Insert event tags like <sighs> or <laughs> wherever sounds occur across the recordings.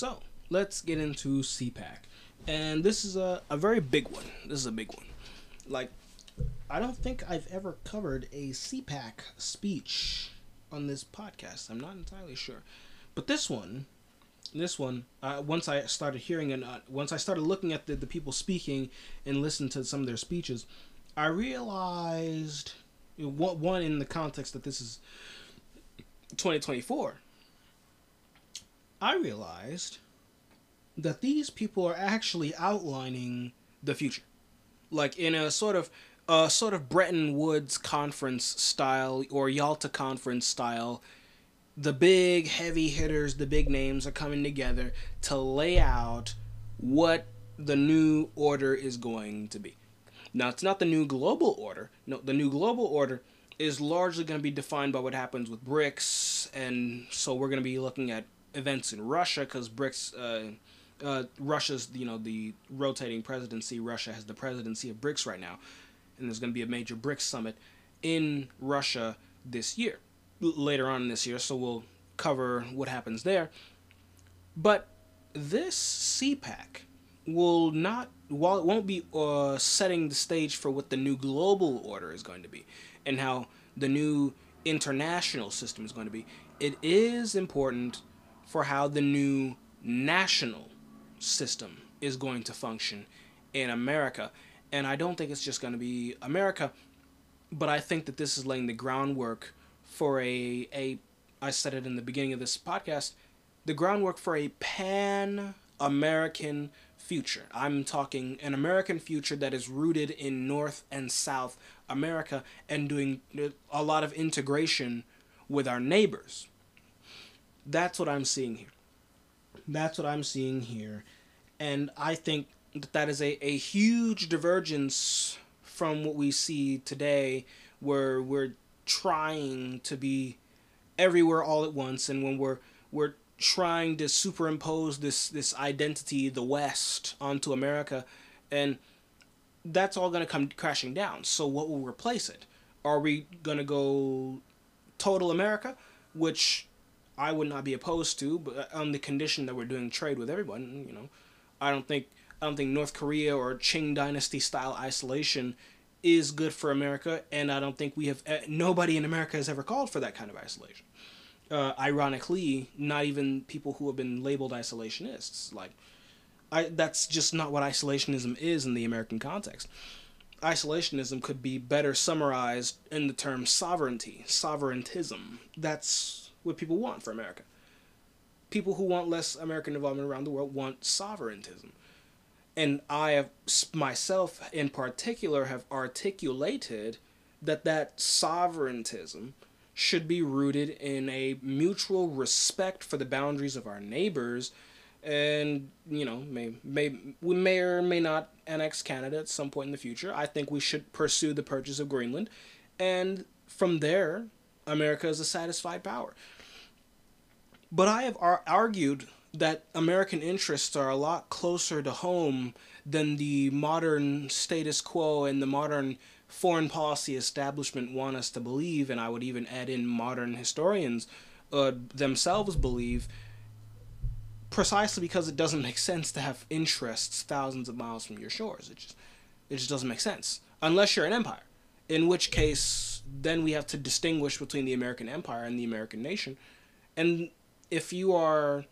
So let's get into CPAC, and this is a a very big one. This is a big one. Like, I don't think I've ever covered a CPAC speech on this podcast. I'm not entirely sure, but this one this one, uh, once I started hearing and uh, once I started looking at the, the people speaking and listened to some of their speeches, I realized you know, one, one in the context that this is 2024. I realized that these people are actually outlining the future, like in a sort of a sort of Bretton Woods conference style or Yalta conference style the big heavy hitters, the big names are coming together to lay out what the new order is going to be. Now, it's not the new global order. No, the new global order is largely going to be defined by what happens with BRICS, and so we're going to be looking at events in Russia because BRICS, uh, uh, Russia's you know the rotating presidency. Russia has the presidency of BRICS right now, and there's going to be a major BRICS summit in Russia this year later on this year, so we'll cover what happens there. But this CPAC will not, while it won't be uh, setting the stage for what the new global order is going to be and how the new international system is going to be, it is important for how the new national system is going to function in America. And I don't think it's just going to be America, but I think that this is laying the groundwork for a a I said it in the beginning of this podcast, the groundwork for a pan American future. I'm talking an American future that is rooted in North and South America and doing a lot of integration with our neighbors. That's what I'm seeing here. That's what I'm seeing here. And I think that that is a, a huge divergence from what we see today, where we're trying to be everywhere all at once and when we're we're trying to superimpose this this identity the west onto america and that's all going to come crashing down so what will replace it are we going to go total america which i would not be opposed to but on the condition that we're doing trade with everyone you know i don't think i don't think north korea or qing dynasty style isolation is good for America, and I don't think we have eh, nobody in America has ever called for that kind of isolation. Uh, ironically, not even people who have been labeled isolationists. Like, I that's just not what isolationism is in the American context. Isolationism could be better summarized in the term sovereignty, sovereigntism. That's what people want for America. People who want less American involvement around the world want sovereigntism and I have myself in particular have articulated that that sovereigntism should be rooted in a mutual respect for the boundaries of our neighbors and you know may may we may or may not annex Canada at some point in the future. I think we should pursue the purchase of Greenland and from there America is a satisfied power. But I have ar- argued that American interests are a lot closer to home than the modern status quo and the modern foreign policy establishment want us to believe, and I would even add in modern historians uh, themselves believe, precisely because it doesn't make sense to have interests thousands of miles from your shores. It just, it just doesn't make sense. Unless you're an empire, in which case, then we have to distinguish between the American empire and the American nation. And if you are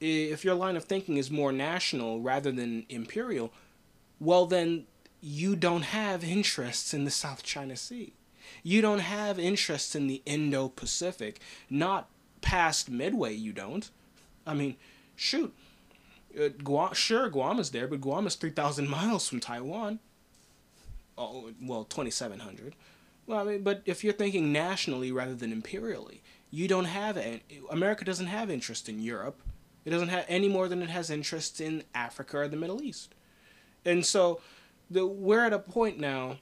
if your line of thinking is more national rather than imperial, well, then you don't have interests in the South China Sea. You don't have interests in the Indo Pacific. Not past Midway, you don't. I mean, shoot. Uh, Guam, sure, Guam is there, but Guam is 3,000 miles from Taiwan. Oh, well, 2,700. Well, I mean, but if you're thinking nationally rather than imperially, you don't have it. America doesn't have interest in Europe. It doesn't have any more than it has interest in Africa or the Middle East. And so the, we're at a point now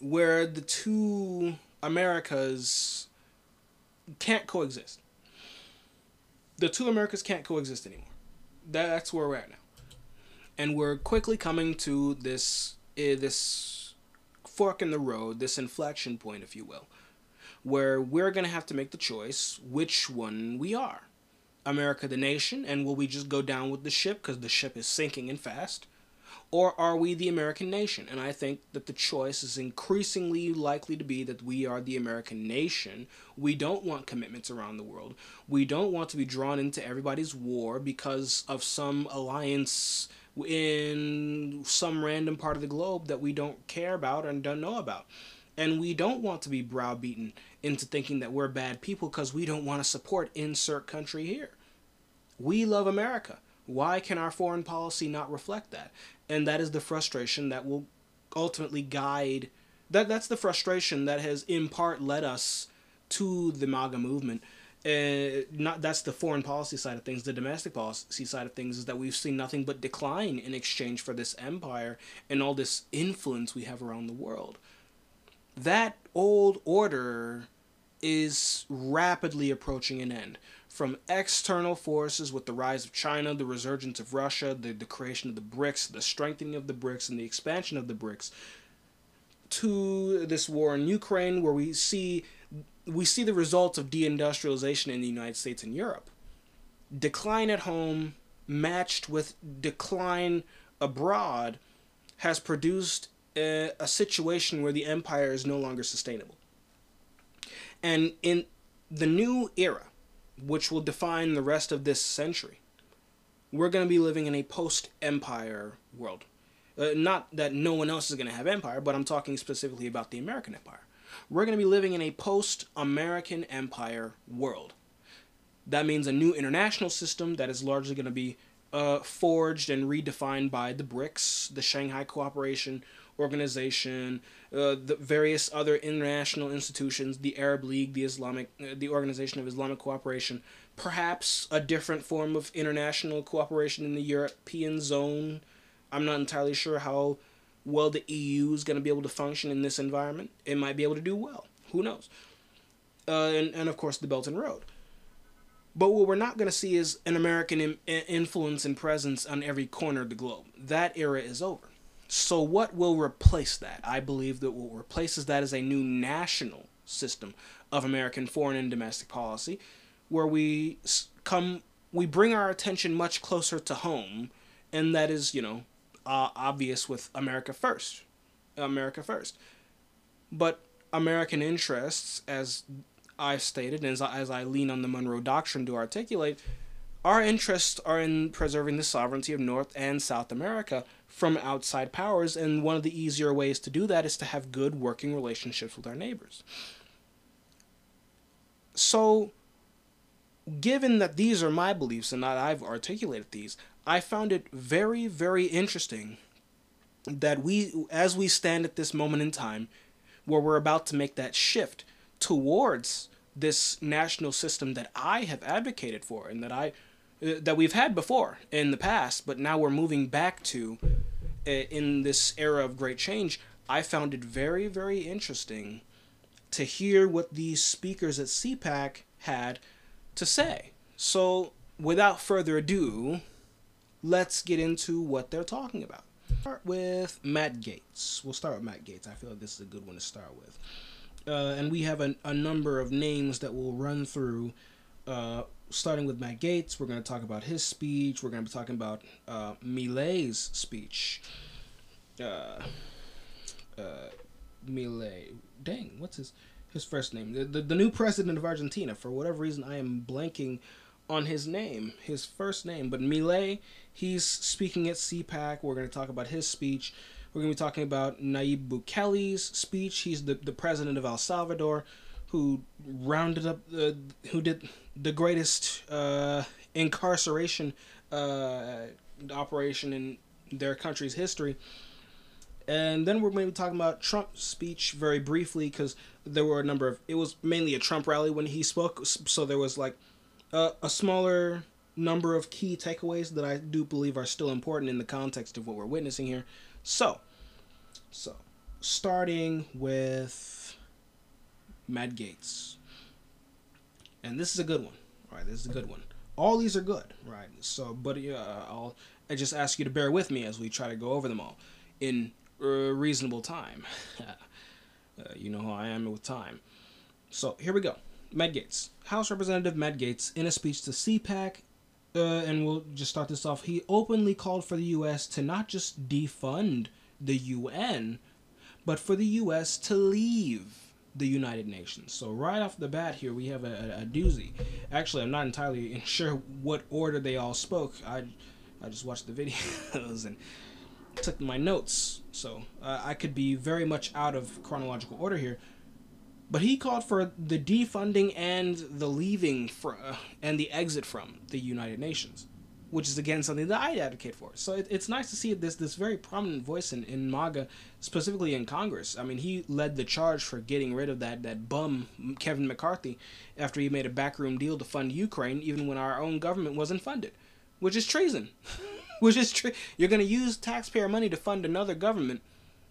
where the two Americas can't coexist. The two Americas can't coexist anymore. That's where we're at now. And we're quickly coming to this uh, this fork in the road, this inflection point, if you will, where we're going to have to make the choice which one we are America the nation and will we just go down with the ship because the ship is sinking and fast? Or are we the American nation? And I think that the choice is increasingly likely to be that we are the American nation. We don't want commitments around the world. We don't want to be drawn into everybody's war because of some alliance in some random part of the globe that we don't care about and don't know about. And we don't want to be browbeaten into thinking that we're bad people because we don't want to support insert country here. We love America. Why can our foreign policy not reflect that? And that is the frustration that will ultimately guide that that's the frustration that has in part led us to the MAGA movement. Uh, not that's the foreign policy side of things. The domestic policy side of things is that we've seen nothing but decline in exchange for this empire and all this influence we have around the world. That old order is rapidly approaching an end from external forces with the rise of China, the resurgence of Russia, the, the creation of the BRICS, the strengthening of the BRICS, and the expansion of the BRICS, to this war in Ukraine, where we see we see the results of deindustrialization in the United States and Europe. Decline at home, matched with decline abroad, has produced a, a situation where the empire is no longer sustainable. And in the new era, which will define the rest of this century. We're going to be living in a post empire world. Uh, not that no one else is going to have empire, but I'm talking specifically about the American empire. We're going to be living in a post American empire world. That means a new international system that is largely going to be uh, forged and redefined by the BRICS, the Shanghai Cooperation Organization, uh, the various other international institutions, the Arab League, the Islamic, uh, the Organization of Islamic Cooperation, perhaps a different form of international cooperation in the European zone. I'm not entirely sure how well the EU is going to be able to function in this environment. It might be able to do well. Who knows? Uh, and, and of course, the Belt and Road. But what we're not going to see is an American influence and presence on every corner of the globe. That era is over. So, what will replace that? I believe that what replaces that is a new national system of American foreign and domestic policy, where we come, we bring our attention much closer to home, and that is, you know, uh, obvious with America first, America first. But American interests, as I've stated, and as I, as I lean on the Monroe Doctrine to articulate, our interests are in preserving the sovereignty of North and South America from outside powers, and one of the easier ways to do that is to have good working relationships with our neighbors. So, given that these are my beliefs and that I've articulated these, I found it very, very interesting that we, as we stand at this moment in time, where we're about to make that shift towards this national system that I have advocated for and that I uh, that we've had before in the past, but now we're moving back to uh, in this era of great change. I found it very, very interesting to hear what these speakers at CPAC had to say. So, without further ado, let's get into what they're talking about. Start with Matt Gaetz. We'll start with Matt Gaetz. I feel like this is a good one to start with. Uh, and we have a, a number of names that we'll run through uh, starting with Matt Gaetz, we're going to talk about his speech. We're going to be talking about uh, Milei's speech. Uh, uh, Milei. Dang, what's his his first name? The, the, the new president of Argentina. For whatever reason, I am blanking on his name, his first name. But Milei, he's speaking at CPAC. We're going to talk about his speech. We're going to be talking about Nayib Bukele's speech. He's the, the president of El Salvador who rounded up the who did the greatest uh, incarceration uh, operation in their country's history. And then we're going to be talking about Trump's speech very briefly because there were a number of. It was mainly a Trump rally when he spoke, so there was like a, a smaller number of key takeaways that I do believe are still important in the context of what we're witnessing here. So, so starting with Matt Gaetz. And this is a good one, right? This is a good one. All these are good, right? So, but uh, I'll I just ask you to bear with me as we try to go over them all in reasonable time. <laughs> uh, you know how I am with time. So here we go. Matt Gaetz, House Representative Matt Gaetz, in a speech to CPAC, uh, and we'll just start this off. He openly called for the U.S. to not just defund the UN, but for the U.S. to leave the United Nations. So right off the bat here, we have a, a, doozy. Actually, I'm not entirely <laughs> sure what order they all spoke. I, I just watched the <laughs> videos and took my notes, so uh, I could be very much out of chronological order here. But he called for the defunding and the leaving for, uh, and the exit from the United Nations, which is again something that I advocate for. So it, it's nice to see this this very prominent voice in, in MAGA, specifically in Congress. I mean, he led the charge for getting rid of that that bum Kevin McCarthy after he made a backroom deal to fund Ukraine, even when our own government wasn't funded, which is treason. <laughs> which is true. You're going to use taxpayer money to fund another government,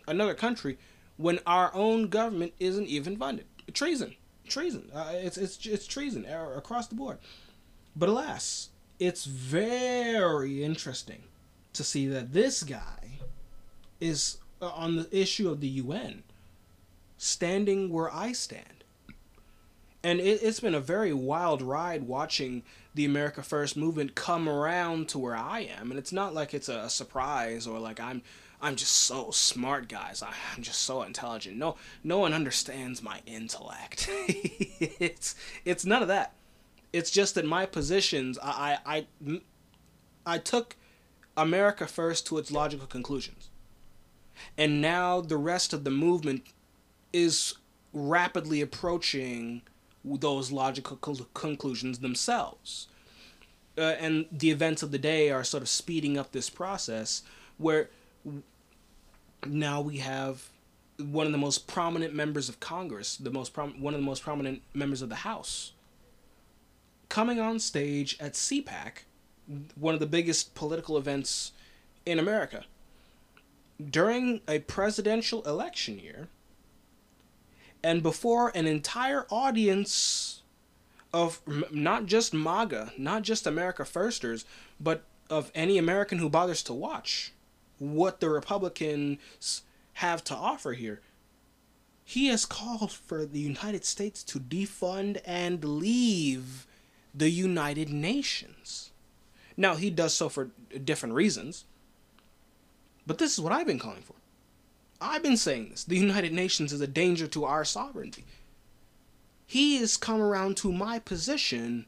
another country, when our own government isn't even funded treason, treason. Uh, it's it's it's treason across the board. But alas, it's very interesting to see that this guy is uh, on the issue of the UN, standing where I stand. And it, it's been a very wild ride watching the America First movement come around to where I am. And it's not like it's a surprise or like I'm I'm just so smart, guys. I'm just so intelligent. No, no one understands my intellect. <laughs> it's it's none of that. It's just that my positions, I, I, I, I took America first to its logical conclusions, and now the rest of the movement is rapidly approaching those logical conclusions themselves. Uh, and the events of the day are sort of speeding up this process where now we have one of the most prominent members of Congress, the most prom- one of the most prominent members of the House, coming on stage at CPAC, one of the biggest political events in America, during a presidential election year, and before an entire audience of not just MAGA, not just America Firsters, but of any American who bothers to watch what the Republicans have to offer here. He has called for the United States to defund and leave the United Nations. Now, he does so for different reasons, but this is what I've been calling for. I've been saying this. The United Nations is a danger to our sovereignty. He has come around to my position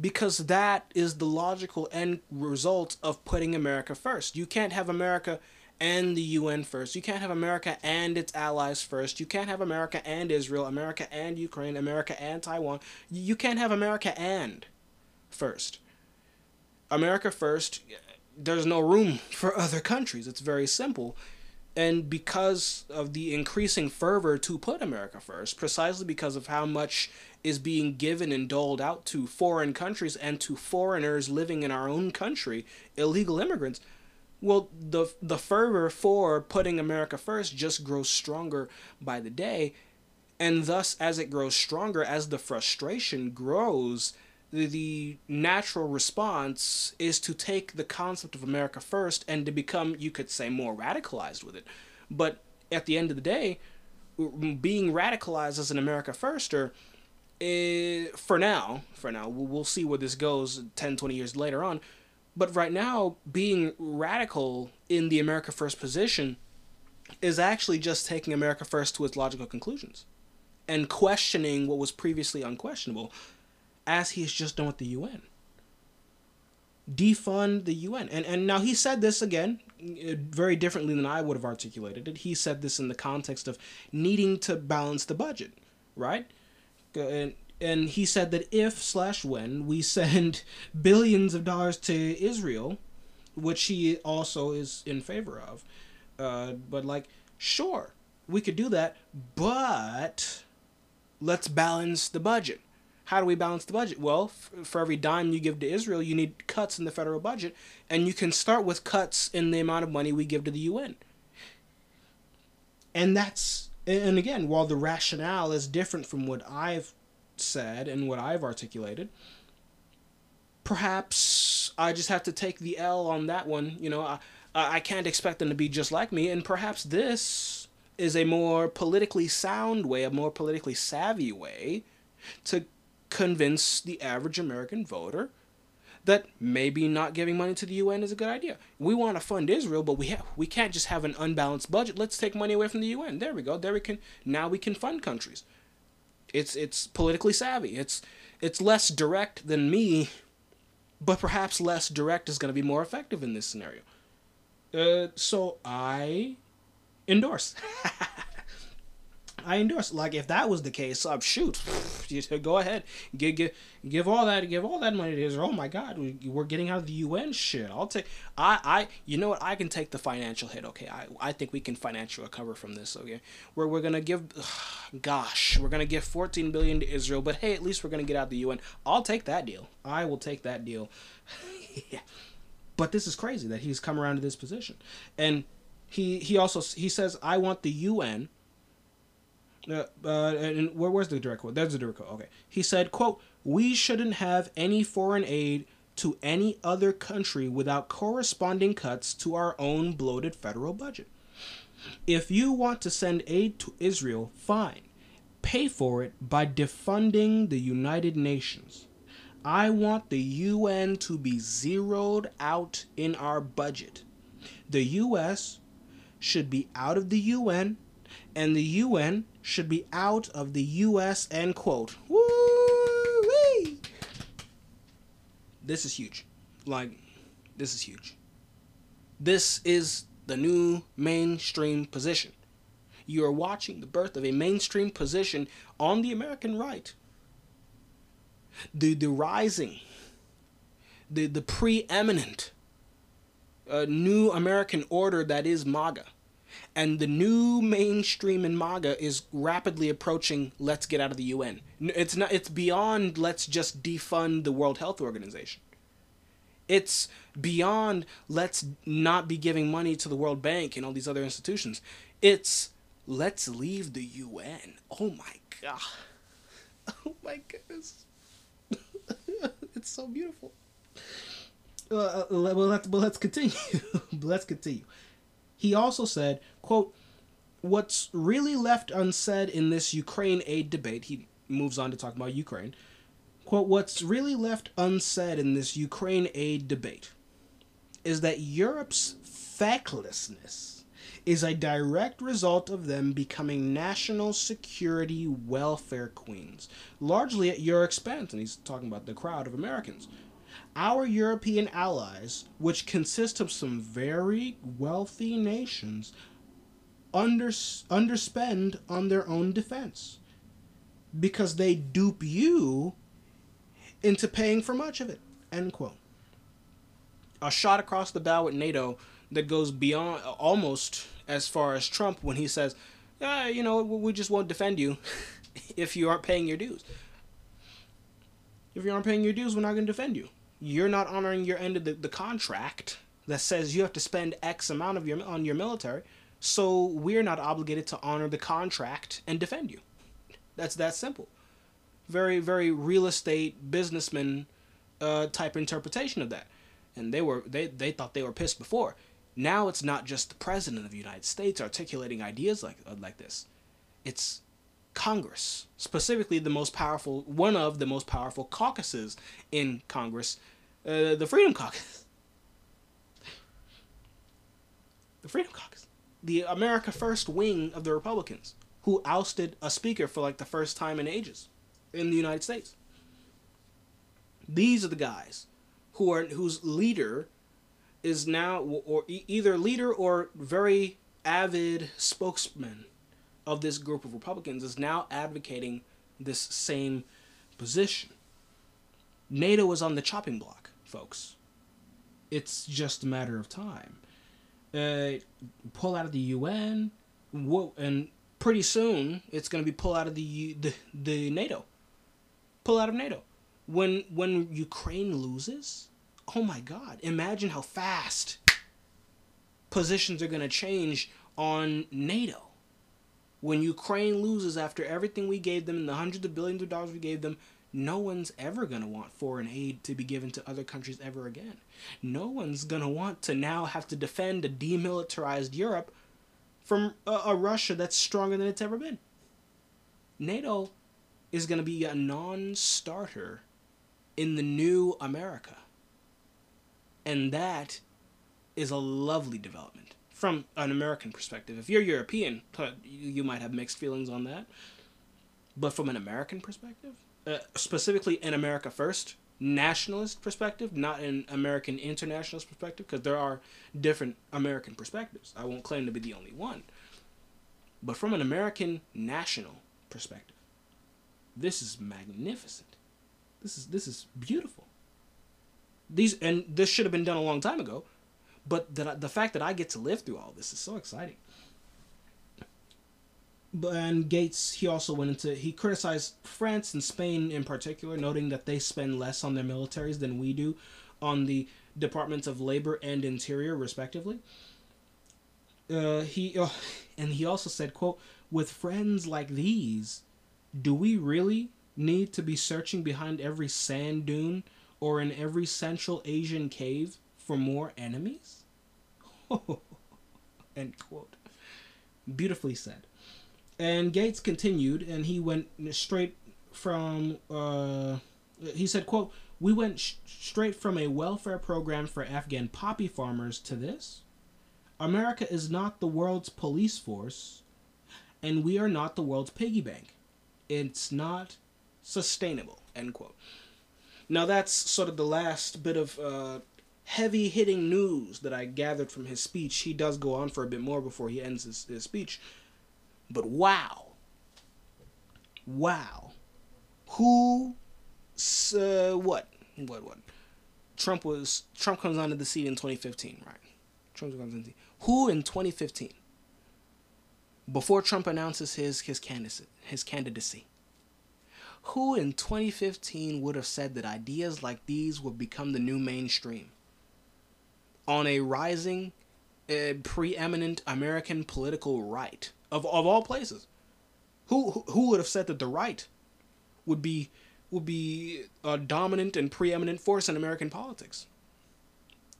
because that is the logical end result of putting America first. You can't have America and the UN first. You can't have America and its allies first. You can't have America and Israel, America and Ukraine, America and Taiwan. You can't have America and first. America first, there's no room <laughs> for other countries. It's very simple. And because of the increasing fervor to put America first, precisely because of how much is being given and doled out to foreign countries and to foreigners living in our own country, illegal immigrants, well, the the fervor for putting America first just grows stronger by the day, and thus, as it grows stronger, as the frustration grows, the, natural response is to take the concept of America first and to become, you could say, more radicalized with it. But at the end of the day, being radicalized as an America firster uh, for now, for now, we'll see where this goes 10, 20 years later on. But right now, being radical in the America First position is actually just taking America First to its logical conclusions and questioning what was previously unquestionable, as he has just done with the UN. Defund the UN. And, and now he said this again, uh, very differently than I would have articulated it. He said this in the context of needing to balance the budget, right? and and he said that if slash when we <laughs> send billions of dollars to Israel, which he also is in favor of, uh, but like sure we could do that, but let's balance the budget. How do we balance the budget? Well, f- for every dime you give to Israel, you need cuts in the federal budget, and you can start with cuts in the amount of money we give to the UN. And that's and again, while the rationale is different from what I've said and what I've articulated, perhaps I just have to take the L on that one. You know, I, I can't expect them to be just like me, and perhaps this is a more politically sound way, a more politically savvy way to convince the average American voter that maybe not giving money to the UN is a good idea. We want to fund Israel, but we have we can't just have an unbalanced budget. Let's take money away from the UN. There we go. There we can now we can fund countries. It's it's politically savvy. It's it's less direct than me, but perhaps less direct is going to be more effective in this scenario. Uh, so I endorse. <laughs> I endorse. Like if that was the case, uh, shoot, <laughs> go ahead, give, give give all that give all that money to Israel. Oh my God, we, we're getting out of the UN shit. I'll take. I I you know what? I can take the financial hit. Okay, I I think we can financially recover from this. Okay, we're we're gonna give, <sighs> gosh, we're gonna give 14 billion to Israel. But hey, at least we're gonna get out of the UN. I'll take that deal. I will take that deal. <laughs> yeah. But this is crazy that he's come around to this position, and he he also he says I want the UN uh, uh, and where, was the direct quote? There's the direct quote. Okay. He said, quote, we shouldn't have any foreign aid to any other country without corresponding cuts to our own bloated federal budget. If you want to send aid to Israel, fine. Pay for it by defunding the United Nations. I want the UN to be zeroed out in our budget. The US should be out of the UN, and the UN should be out of the U.S. End quote. Woo-wee! This is huge. Like, this is huge. This is the new mainstream position. You are watching the birth of a mainstream position on the American right. The, the rising, the, the preeminent uh, new American order that is MAGA and the new mainstream in MAGA is rapidly approaching let's get out of the UN. It's not it's beyond let's just defund the World Health Organization. It's beyond let's not be giving money to the World Bank and all these other institutions. It's let's leave the UN. Oh my god. <laughs> Oh my goodness. <laughs> it's so beautiful. Uh, uh well, let's, well, let's continue. <laughs> let's continue. He also said, quote, what's really left unsaid in this Ukraine aid debate, he moves on to talk about Ukraine. Quote, what's really left unsaid in this Ukraine aid debate is that Europe's fecklessness is a direct result of them becoming national security welfare queens, largely at your expense. And he's talking about the crowd of Americans our European allies, which consist of some very wealthy nations, under, underspend on their own defense because they dupe you into paying for much of it. End quote. A shot across the bow at NATO that goes beyond almost as far as Trump when he says, "Yeah, you know, we just won't defend you <laughs> if you aren't paying your dues. If you aren't paying your dues, we're not going to defend you." You're not honoring your end of the, the contract that says you have to spend X amount of your on your military, so we're not obligated to honor the contract and defend you. That's that simple. Very very real estate businessman uh, type interpretation of that, and they were they they thought they were pissed before. Now it's not just the president of the United States articulating ideas like like this. It's Congress, specifically the most powerful, one of the most powerful caucuses in Congress, uh, the Freedom Caucus. <laughs> The Freedom Caucus. The America First wing of the Republicans, who ousted a speaker for like the first time in ages in the United States. These are the guys who are whose leader is now or either leader or very avid spokesman of this group of Republicans is now advocating this same position. NATO is on the chopping block, folks. It's just a matter of time. Uh, pull out of the UN, and pretty soon it's going to be pull out of the, the the NATO. Pull out of NATO. When when Ukraine loses, oh my God! Imagine how fast positions are going to change on NATO when Ukraine loses after everything we gave them and the hundreds of billions of dollars we gave them, no one's ever going to want foreign aid to be given to other countries ever again. No one's going to want to now have to defend a demilitarized Europe from a, a, Russia that's stronger than it's ever been. NATO is going to be a non-starter in the new America. And that is a lovely development from an American perspective. If you're European, you might have mixed feelings on that. But from an American perspective, uh, specifically in America First, nationalist perspective, not an American internationalist perspective, because there are different American perspectives. I won't claim to be the only one. But from an American national perspective, this is magnificent. This is this is beautiful. These and this should have been done a long time ago, but the the fact that I get to live through all this is so exciting. But and Gaetz he also went into he criticized France and Spain in particular, noting that they spend less on their militaries than we do on the Departments of Labor and Interior, respectively. Uh, he uh, <laughs> and he also said, "quote With friends like these, do we really need to be searching behind every sand dune or in every Central Asian cave for more enemies?" <laughs> End quote. Beautifully said. And Gaetz continued, and he went straight from. Uh, he said, "quote We went sh- straight from a welfare program for Afghan poppy farmers to this. America is not the world's police force, and we are not the world's piggy bank. It's not sustainable." End quote. Now that's sort of the last bit of uh, heavy hitting news that I gathered from his speech. He does go on for a bit more before he ends his, his speech. But wow. Wow. Who uh, what? What what? Trump was Trump comes onto the seat in 2015, right? Trump comes on the Who in 2015 before Trump announces his his candidacy, his candidacy. Who in 2015 would have said that ideas like these would become the new mainstream? On a rising, uh, preeminent American political right of of all places. Who who would have said that the right would be would be a dominant and preeminent force in American politics?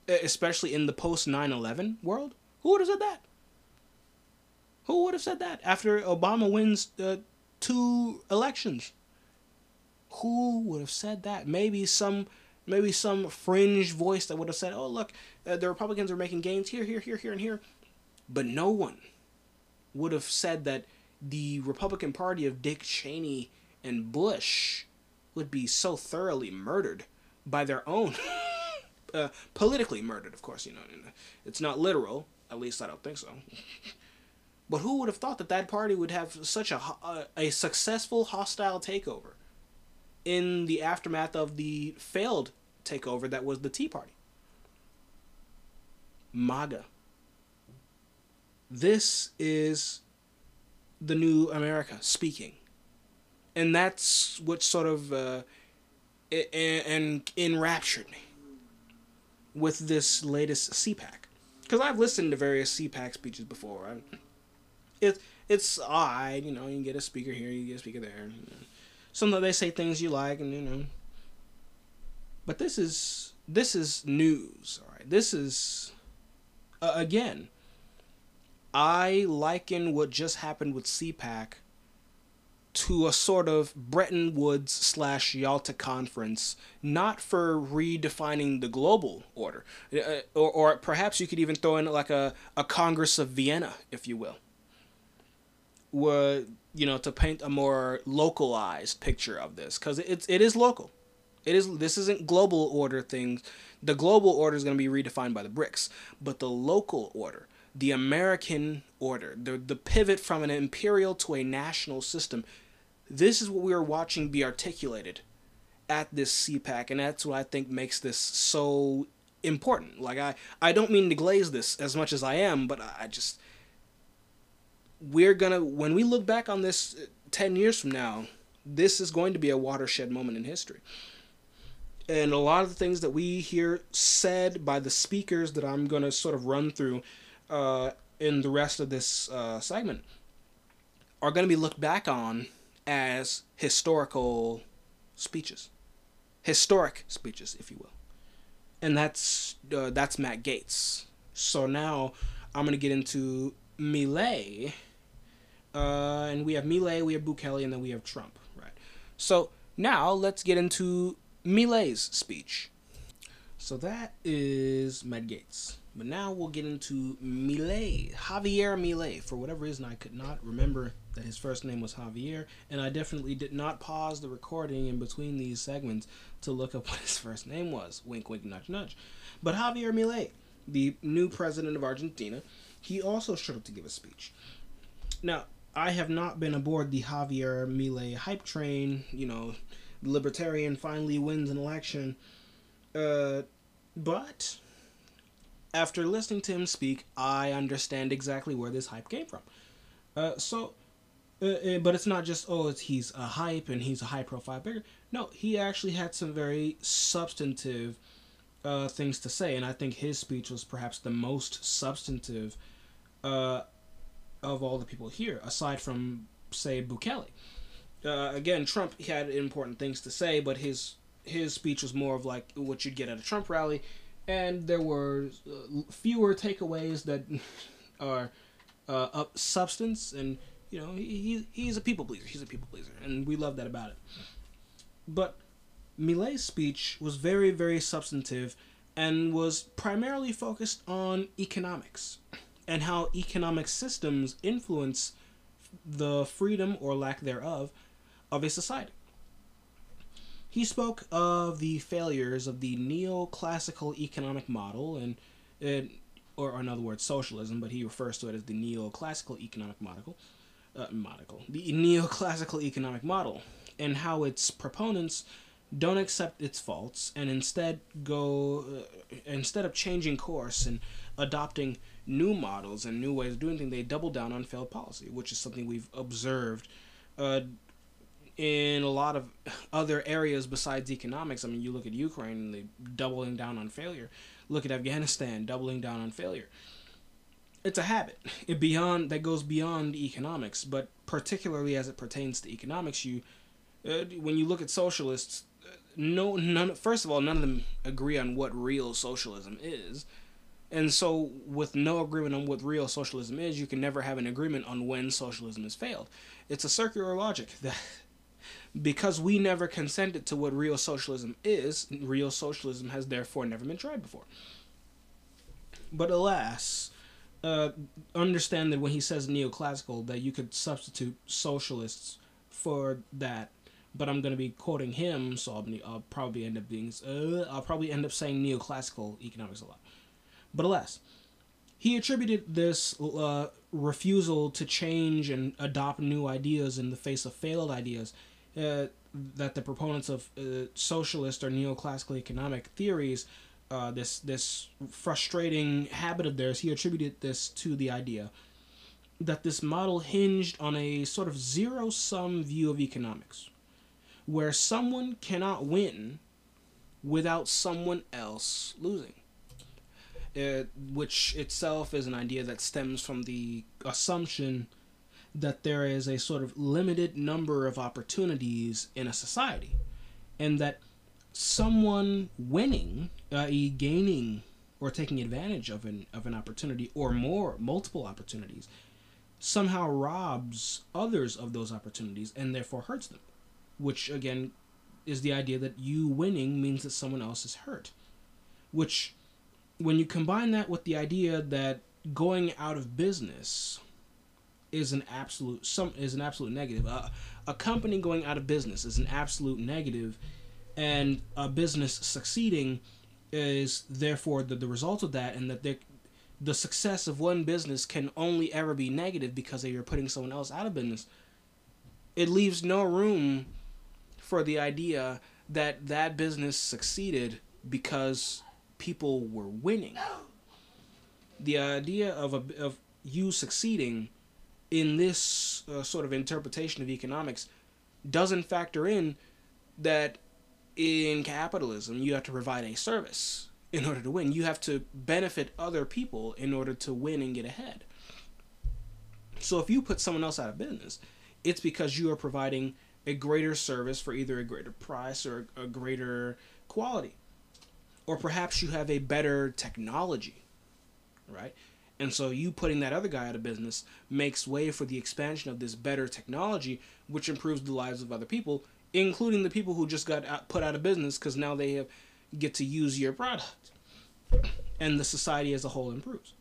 Especially in the post 9/11 world? Who would have said that? Who would have said that after Obama wins uh, two elections? Who would have said that? Maybe some maybe some fringe voice that would have said, "Oh, look, uh, the Republicans are making gains here, here, here, here, and here," but no one would have said that the Republican Party of Dick Cheney and Bush would be so thoroughly murdered by their own, <laughs> uh, politically murdered, of course. You know, it's not literal. At least I don't think so. <laughs> but who would have thought that that party would have such a a, a successful hostile takeover in the aftermath of the failed takeover that was the Tea Party? MAGA. This is the new America speaking. And that's what sort of uh, and enraptured me with this latest CPAC. Because I've listened to various CPAC speeches before. It, it's odd, you know, you get a speaker here, you get a speaker there. You know. Sometimes they say things you like, and you know. But this is this is news, all right. This is uh, again I liken what just happened with CPAC to a sort of Bretton Woods slash Yalta conference, not for redefining the global order, uh, or, or perhaps you could even throw in like a, a Congress of Vienna, if you will, where you know to paint a more localized picture of this, because it's it is local, it is this isn't global order things. The global order is going to be redefined by the BRICS, but the local order the American order, the, the pivot from an imperial to a national system. This is what we are watching be articulated at this CPAC, and that's what I think makes this so important. Like I, I don't mean to glaze this as much as I am, but I just we're gonna when we look back on this uh, ten years from now, this is going to be a watershed moment in history. And a lot of the things that we hear said by the speakers that I'm going to sort of run through uh, in the rest of this uh, segment are going to be looked back on as historical speeches, historic speeches, if you will, and that's uh, that's Matt Gaetz. So now I'm going to get into Milei, uh, and we have Milei, we have Bukele, and then we have Trump, right? So now let's get into Milei's speech. So that is Matt Gaetz. But now we'll get into Milei, Javier Milei. For whatever reason, I could not remember that his first name was Javier, and I definitely did not pause the recording in between these segments to look up <laughs> what his first name was. Wink, wink, nudge, nudge. But Javier Milei, the new president of Argentina, he also showed up to give a speech. Now, I have not been aboard the Javier Milei hype train. You know, libertarian finally wins an election. Uh, but after listening to him speak, I understand exactly where this hype came from. Uh, so, uh, uh, but it's not just oh, he's a hype and he's a high profile figure. No, he actually had some very substantive uh, things to say, and I think his speech was perhaps the most substantive uh, of all the people here, aside from say Bukele. Uh, again, Trump he had important things to say, but his his speech was more of like what you'd get at a Trump rally. And there were uh, fewer takeaways that <laughs> are uh, up substance. And you know he, he's a people pleaser. He's a people pleaser. And we love that about it. But Milei's speech was very very substantive and was primarily focused on economics and how economic systems influence the freedom or lack thereof of a society. He spoke of the failures of the neoclassical economic model and, and or in other words, socialism, but he refers to it as the neoclassical economic model, uh, model, the neoclassical economic model, and how its proponents don't accept its faults and instead go uh, instead of changing course and adopting new models and new ways of doing things, they double down on failed policy, which is something we've observed uh, in a lot of other areas besides economics. I mean, you look at Ukraine, they doubling down on failure. Look at Afghanistan, doubling down on failure. It's a habit. It beyond that goes beyond economics, but particularly as it pertains to economics, you uh, when you look at socialists, no none first of all, none of them agree on what real socialism is. And so, with no agreement on what real socialism is, you can never have an agreement on when socialism has failed. It's a circular logic that because we never consented to what real socialism is, real socialism has therefore never been tried before. But alas, uh, understand that when he says neoclassical, that you could substitute socialists for that. But I'm going to be quoting him, so I'll, I'll probably end up being uh, I'll probably end up saying neoclassical economics a lot. But alas, he attributed this uh, refusal to change and adopt new ideas in the face of failed ideas uh, that the proponents of uh, socialist or neoclassical economic theories, uh, this this frustrating habit of theirs, he attributed this to the idea that this model hinged on a sort of zero sum view of economics, where someone cannot win without someone else losing. Uh, which itself is an idea that stems from the assumption that there is a sort of limited number of opportunities in a society, and that someone winning, i.e., gaining or taking advantage of an of an opportunity or more multiple opportunities, somehow robs others of those opportunities and therefore hurts them, which again is the idea that you winning means that someone else is hurt, which when you combine that with the idea that going out of business is an absolute some is an absolute negative. Uh, a company going out of business is an absolute negative, and a business succeeding is therefore the, the result of that, and that the success of one business can only ever be negative because you're putting someone else out of business. It leaves no room for the idea that that business succeeded because people were winning. The idea of a, of you succeeding in this uh, sort of interpretation of economics doesn't factor in that in capitalism you have to provide a service in order to win. You have to benefit other people in order to win and get ahead. So if you put someone else out of business, it's because you are providing a greater service for either a greater price or a greater quality. Or perhaps you have a better technology, right? And so you putting that other guy out of business makes way for the expansion of this better technology, which improves the lives of other people including the people who just got out, put out of business because now they have get to use your product, and the society as a whole improves.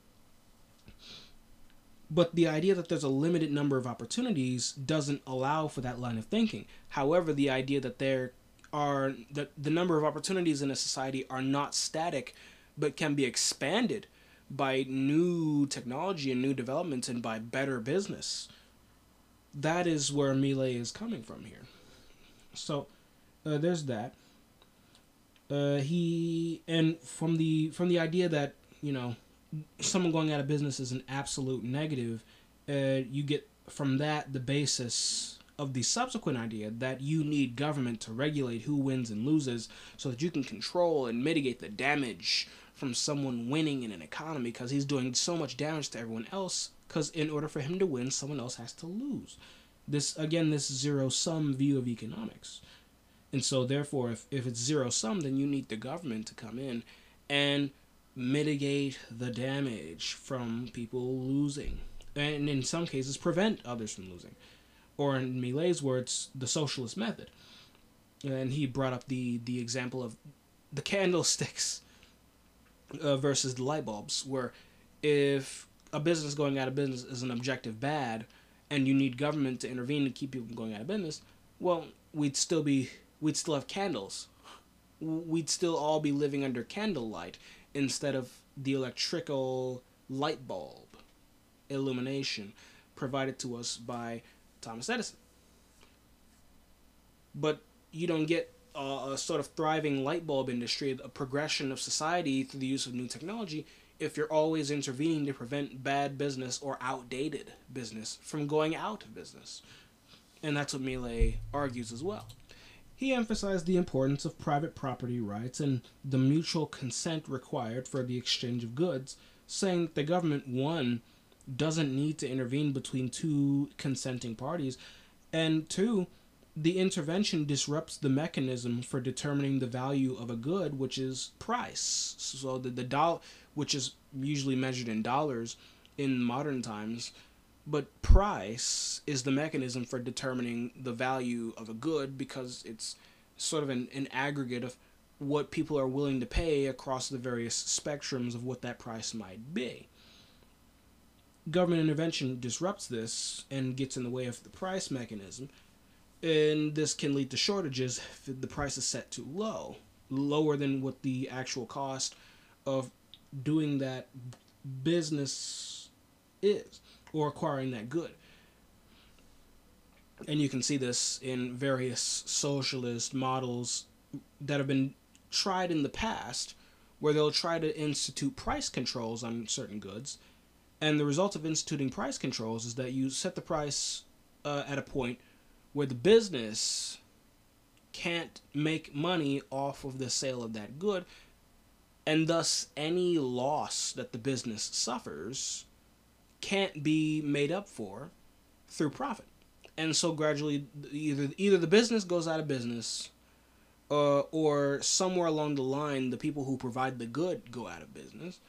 But the idea that there's a limited number of opportunities doesn't allow for that line of thinking. However, the idea that there are that the number of opportunities in a society are not static, but can be expanded by new technology and new developments and by better business. That is where Milei is coming from here. So uh, there's that. Uh, he and from the from the idea that you know someone going out of business is an absolute negative, uh, you get from that the basis of the subsequent idea that you need government to regulate who wins and loses so that you can control and mitigate the damage from someone winning in an economy because he's doing so much damage to everyone else because in order for him to win someone else has to lose this again this zero sum view of economics and so therefore if, if it's zero sum then you need the government to come in and mitigate the damage from people losing, and in some cases, prevent others from losing. Or in Milei's words, the socialist method. And he brought up the, the example of the <laughs> candlesticks uh, versus the light bulbs, where if a business going out of business is an objective bad, and you need government to intervene to keep people from going out of business, well, we'd still be we'd still have candles. We'd still all be living under candlelight instead of the electrical light bulb illumination provided to us by Thomas Edison. But you don't get a, sort of thriving light bulb industry, a progression of society through the use of new technology, if you're always intervening to prevent bad business or outdated business from going out of business. And that's what Milei argues as well. He emphasized the importance of private property rights and the mutual consent required for the exchange of goods, saying that the government, one, doesn't need to intervene between two consenting parties, and two, the intervention disrupts the mechanism for determining the value of a good, which is price. So the, the dollar, which is usually measured in dollars in modern times, but price is the mechanism for determining the value of a good because it's sort of an, an aggregate of what people are willing to pay across the various spectrums of what that price might be. Government intervention disrupts this and gets in the way of the price mechanism, and this can lead to shortages if the price is set too low, lower than what the actual cost of doing that business is or acquiring that good. And you can see this in various socialist models that have been tried in the past, where they'll try to institute price controls on certain goods. And the result of instituting price controls is that you set the price uh, at a point where the business can't make money off of the sale of that good, and thus any loss that the business suffers can't be made up for through profit. And so gradually either either the business goes out of business uh, or somewhere along the line the people who provide the good go out of business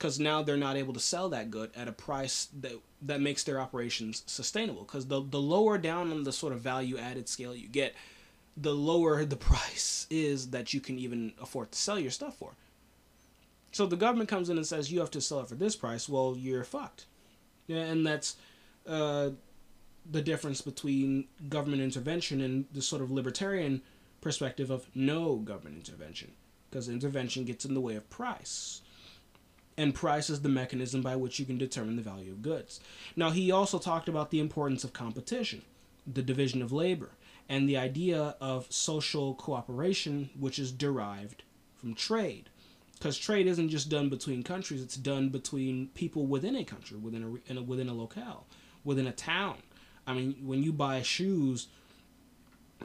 because now they're not able to sell that good at a price that that makes their operations sustainable because the, the lower down on the sort of value added scale you get the lower <laughs> the price is that you can even afford to sell your stuff for so the government comes in and says you have to sell it for this price. Well, you're fucked. yeah, And that's uh, the difference between government intervention and the sort of libertarian perspective of no government intervention. Because intervention gets in the way of price. And price is the mechanism by which you can determine the value of goods. Now, he also talked about the importance of competition, the division of labor, and the idea of social cooperation, which is derived from trade because trade isn't just done between countries; it's done between people within a country, within a, within a locale, within a town. I mean, when you buy shoes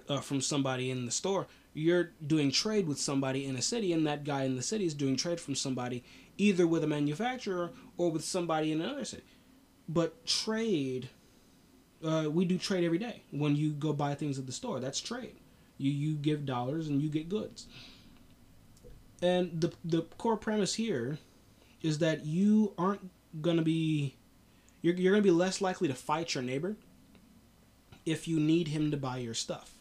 uh, from somebody in the store, you're doing trade with somebody in a city, and that guy in the city is doing trade from somebody either with a manufacturer or with somebody in another city. But trade, uh, we do trade every day. When you go buy things at the store, that's trade. You you give dollars and you get goods. And the the core premise here is that you aren't gonna be you're, you're gonna be less likely to fight your neighbor if you need him to buy your stuff.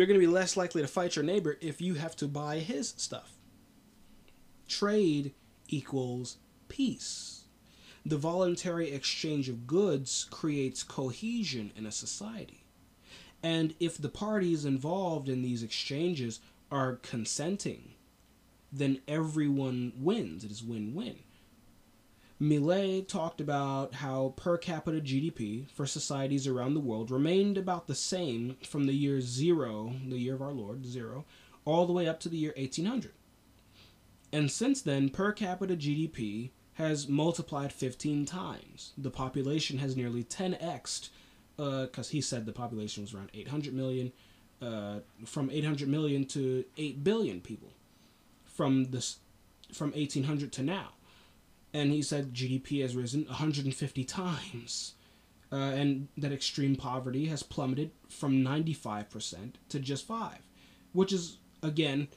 You're going to be less likely to fight your neighbor if you have to buy his stuff. Trade equals peace. The voluntary exchange of goods creates cohesion in a society. And if the parties involved in these exchanges are consenting, then everyone wins. It is win win. Milei talked about how per capita GDP for societies around the world remained about the same from the year zero, the year of our Lord, zero, all the way up to the year 1800. And since then, per capita GDP has multiplied 15 times. The population has nearly 10xed, because uh, he said the population was around 800 million, uh, from 800 million to 8 billion people from this from 1800 to now and he said GDP has risen 150 times, uh, and that extreme poverty has plummeted from 95% to just 5, which is again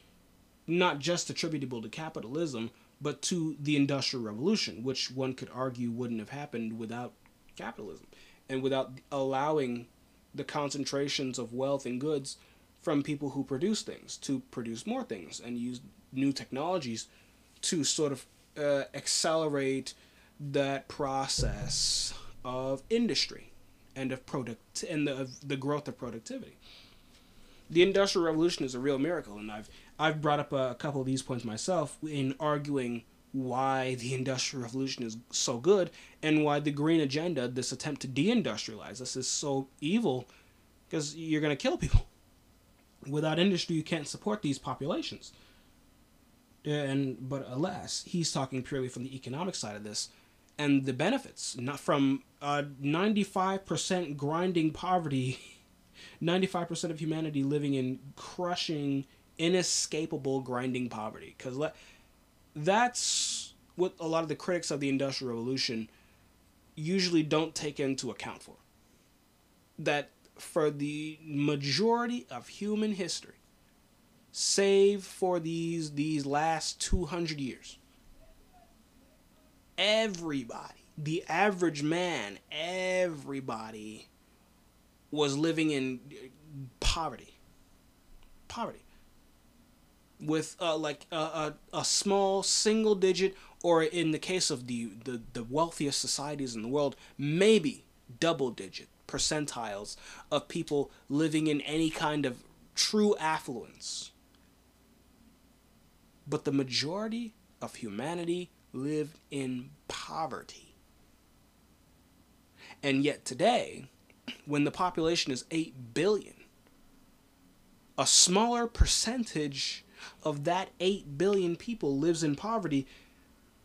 not just attributable to capitalism, but to the industrial revolution, which one could argue wouldn't have happened without capitalism and without allowing the concentrations of wealth and goods from people who produce things to produce more things and use new technologies to sort of uh, accelerate that process of industry and of product and the, of the growth of productivity. The industrial revolution is a real miracle, and I've I've brought up a, a couple of these points myself in arguing why the industrial revolution is so good and why the green agenda, this attempt to deindustrialize us, is so evil because you're going to kill people. Without industry, you can't support these populations and but alas, he's talking purely from the economic side of this and the benefits, not from uh, 95% grinding poverty, <laughs> 95% of humanity living in crushing, inescapable grinding poverty. Because le- that's what a lot of the critics of the Industrial Revolution usually don't take into account for. That for the majority of human history, save for these these last 200 years. Everybody the average man everybody was living in poverty. Poverty. With uh, like a, a, a small single digit or in the case of the, the, the wealthiest societies in the world maybe double digit percentiles of people living in any kind of true affluence but the majority of humanity lived in poverty. And yet today, when the population is 8 billion, a smaller percentage of that 8 billion people lives in poverty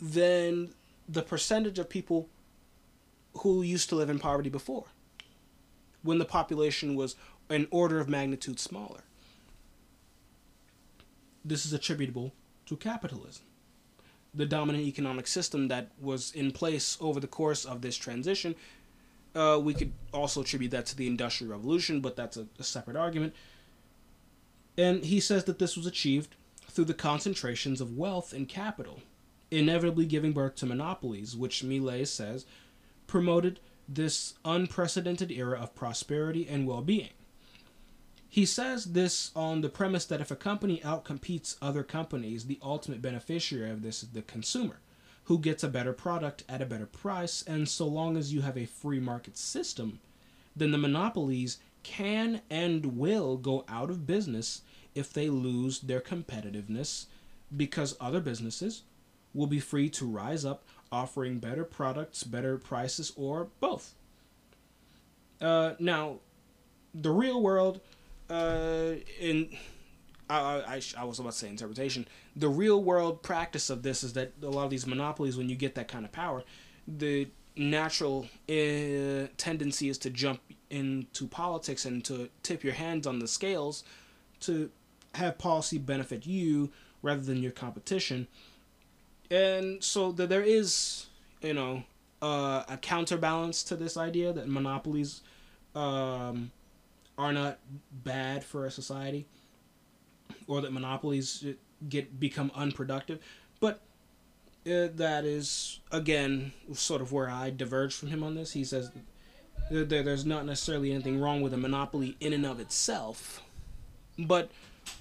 than the percentage of people who used to live in poverty before, when the population was an order of magnitude smaller. This is attributable to capitalism. The dominant economic system that was in place over the course of this transition. Uh, we could also attribute that to the Industrial Revolution, but that's a, a separate argument. And he says that this was achieved through the concentrations of wealth and capital, inevitably giving birth to monopolies, which Milei says promoted this unprecedented era of prosperity and well being. He says this on the premise that if a company outcompetes other companies, the ultimate beneficiary of this is the consumer, who gets a better product at a better price. And so long as you have a free market system, then the monopolies can and will go out of business if they lose their competitiveness because other businesses will be free to rise up offering better products, better prices, or both. Uh, now, the real world uh, in I, I, I was about to say interpretation. The real world practice of this is that a lot of these monopolies, when you get that kind of power, the natural uh, tendency is to jump into politics and to tip your hands on the scales to have policy benefit you rather than your competition. And so that there is, you know, uh, a counterbalance to this idea that monopolies um, are not bad for a society or that monopolies get become unproductive. But uh, that is again sort of where I diverge from him on this. He says that there's not necessarily anything wrong with a monopoly in and of itself but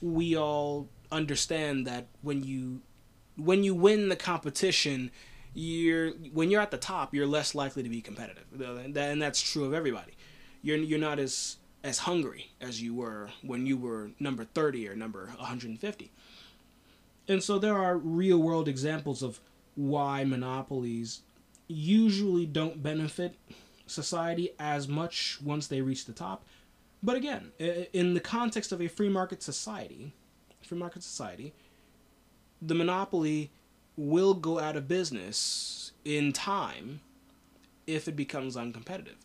we all understand that when you when you win the competition, you're when you're at the top, you're less likely to be competitive, and that's true of everybody. You're you're not as as hungry as you were when you were number 30 or number 150. And so there are real world examples of why monopolies usually don't benefit society as much once they reach the top. But again, in the context of a free market society, free market society, the monopoly will go out of business in time if it becomes uncompetitive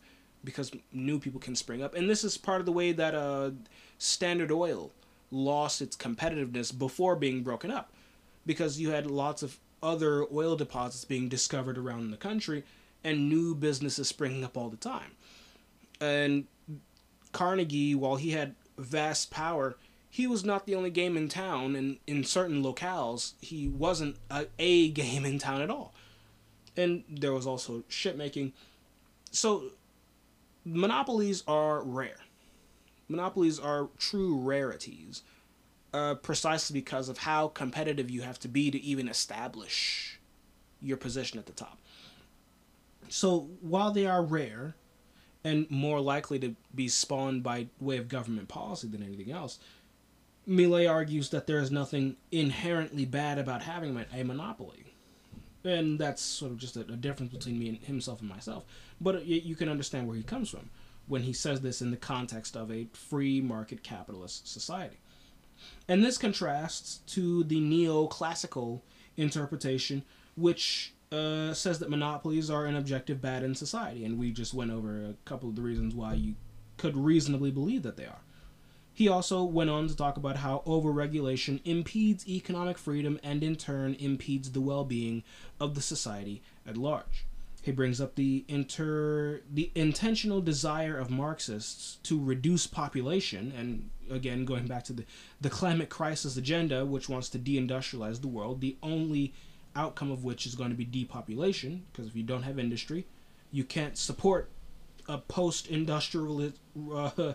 because new people can spring up and this is part of the way that uh, standard oil lost its competitiveness before being broken up because you had lots of other oil deposits being discovered around the country and new businesses springing up all the time and carnegie while he had vast power he was not the only game in town, and in certain locales, he wasn't a, a game in town at all. And there was also ship making. So, monopolies are rare. Monopolies are true rarities, uh, precisely because of how competitive you have to be to even establish your position at the top. So, while they are rare and more likely to be spawned by way of government policy than anything else, Milei argues that there is nothing inherently bad about having a monopoly. And that's sort of just a, a difference between me and himself and myself. But you can understand where he comes from when he says this in the context of a free market capitalist society. And this contrasts to the neoclassical interpretation, which uh, says that monopolies are an objective bad in society. And we just went over a couple of the reasons why you could reasonably believe that they are. He also went on to talk about how overregulation impedes economic freedom and in turn impedes the well-being of the society at large. He brings up the inter the intentional desire of Marxists to reduce population and again going back to the, the climate crisis agenda which wants to deindustrialize the world, the only outcome of which is going to be depopulation because if you don't have industry, you can't support a post-industrial uh,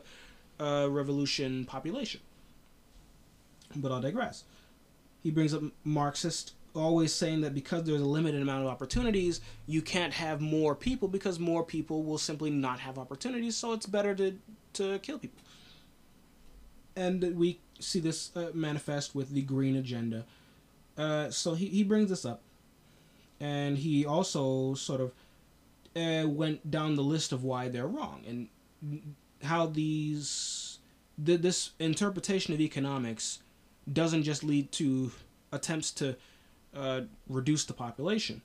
uh, revolution population. But I'll digress. He brings up Marxist always saying that because there's a limited amount of opportunities, you can't have more people because more people will simply not have opportunities, so it's better to, to kill people. And we see this uh, manifest with the green agenda. Uh, so he, he brings this up. And he also sort of uh, went down the list of why they're wrong. And how these th- this interpretation of economics doesn't just lead to attempts to uh, reduce the population,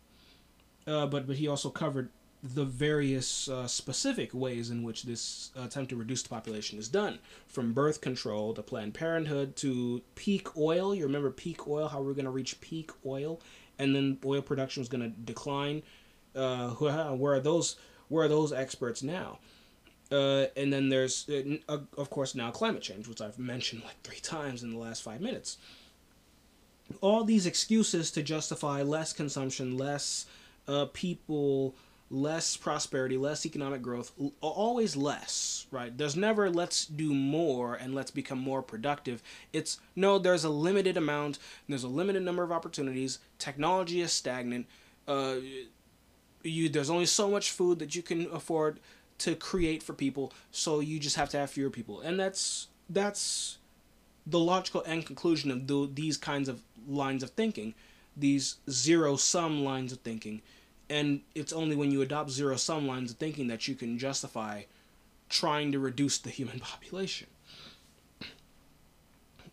uh, but but he also covered the various uh, specific ways in which this attempt to reduce the population is done, from birth control to Planned Parenthood to peak oil. You remember peak oil? How we're going to reach peak oil, and then oil production was going to decline. Uh, where are those? Where are those experts now? Uh, and then there's, uh, of course, now climate change, which I've mentioned like three times in the last five minutes. All these excuses to justify less consumption, less uh, people, less prosperity, less economic growth, always less, right? There's never let's do more and let's become more productive. It's no, there's a limited amount, there's a limited number of opportunities, technology is stagnant, uh, you there's only so much food that you can afford to create for people so you just have to have fewer people. And that's that's the logical end conclusion of the, these kinds of lines of thinking these zero sum lines of thinking. And it's only when you adopt zero sum lines of thinking that you can justify trying to reduce the human <laughs> population.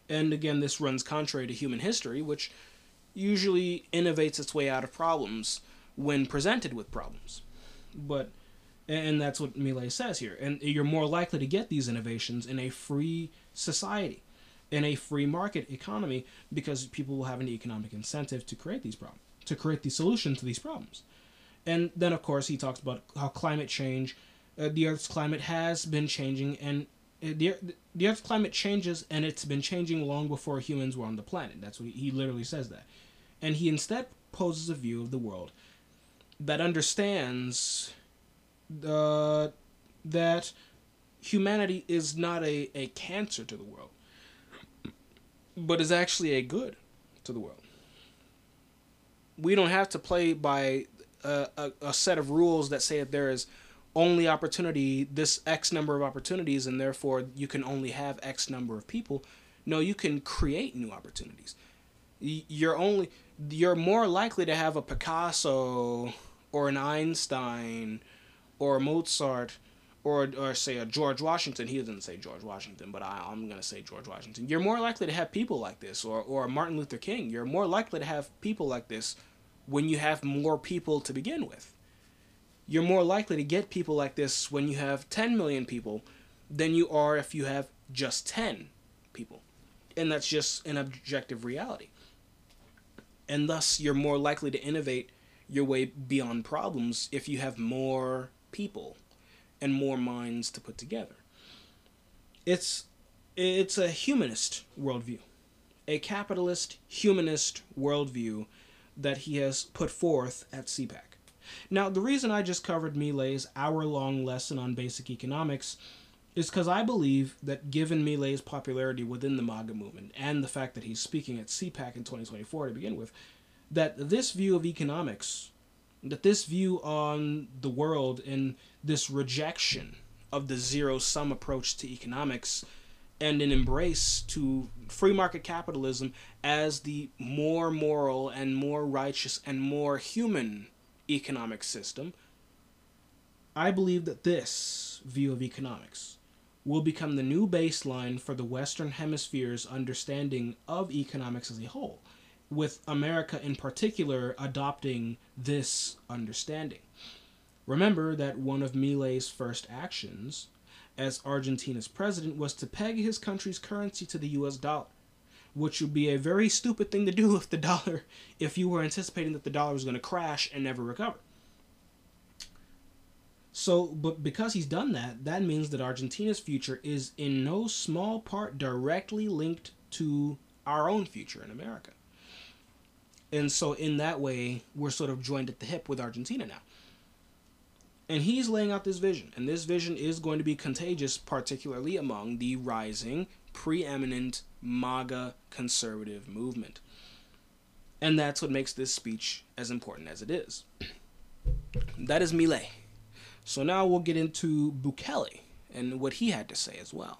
And again this runs contrary to human history which usually innovates its way out of problems when presented with problems. But and that's what Milei says here. And you're more likely to get these innovations in a free society, in a free market economy, because people will have an economic incentive to create these problems, to create the solution to these problems. And then, of course, he talks about how climate change, uh, the Earth's climate has been changing, and uh, the, the Earth's climate changes, and it's been changing long before humans were on the planet. That's what he, he literally says that. And he instead poses a view of the world that understands uh, that humanity is not a, a cancer to the world. but is actually a good to the world. We don't have to play by a, a, a set of rules that say that there is only opportunity, this X number of opportunities, and therefore you can only have X number of people. No, you can create new opportunities. You're only you're more likely to have a Picasso or an Einstein or Mozart or or say a George Washington. He doesn't say George Washington, but I, I'm gonna say George Washington. You're more likely to have people like this, or or Martin Luther King. You're more likely to have people like this when you have more people to begin with. You're more likely to get people like this when you have 10 million people than you are if you have just 10 people. And that's just an objective reality. And thus, you're more likely to innovate your way beyond problems if you have more people and more minds to put together. It's it's a humanist worldview, a capitalist humanist worldview that he has put forth at CPAC. Now, the reason I just covered Milei's hour long lesson on basic economics is because I believe that given Milei's popularity within the MAGA movement and the fact that he's speaking at CPAC in 2024 to begin with, that this view of economics, that this view on the world and this rejection of the zero sum approach to economics and an embrace to free market capitalism as the more moral and more righteous and more human economic system, I believe that this view of economics will become the new baseline for the Western Hemisphere's understanding of economics as a whole, with America in particular adopting this understanding. Remember that one of Milei's first actions as Argentina's president was to peg his country's currency to the US dollar, which would be a very stupid thing to do <laughs> if the dollar if you were anticipating that the dollar was going to crash and never recover. So, but because he's done that, that means that Argentina's future is in no small part directly linked to our own future in America. And so, in that way, we're sort of joined at the hip with Argentina now. And he's laying out this vision, and this vision is going to be contagious, particularly among the rising, preeminent MAGA conservative movement. And that's what makes this speech as important as it is. That is Milei. So now we'll get into Bukele and what he had to say as well.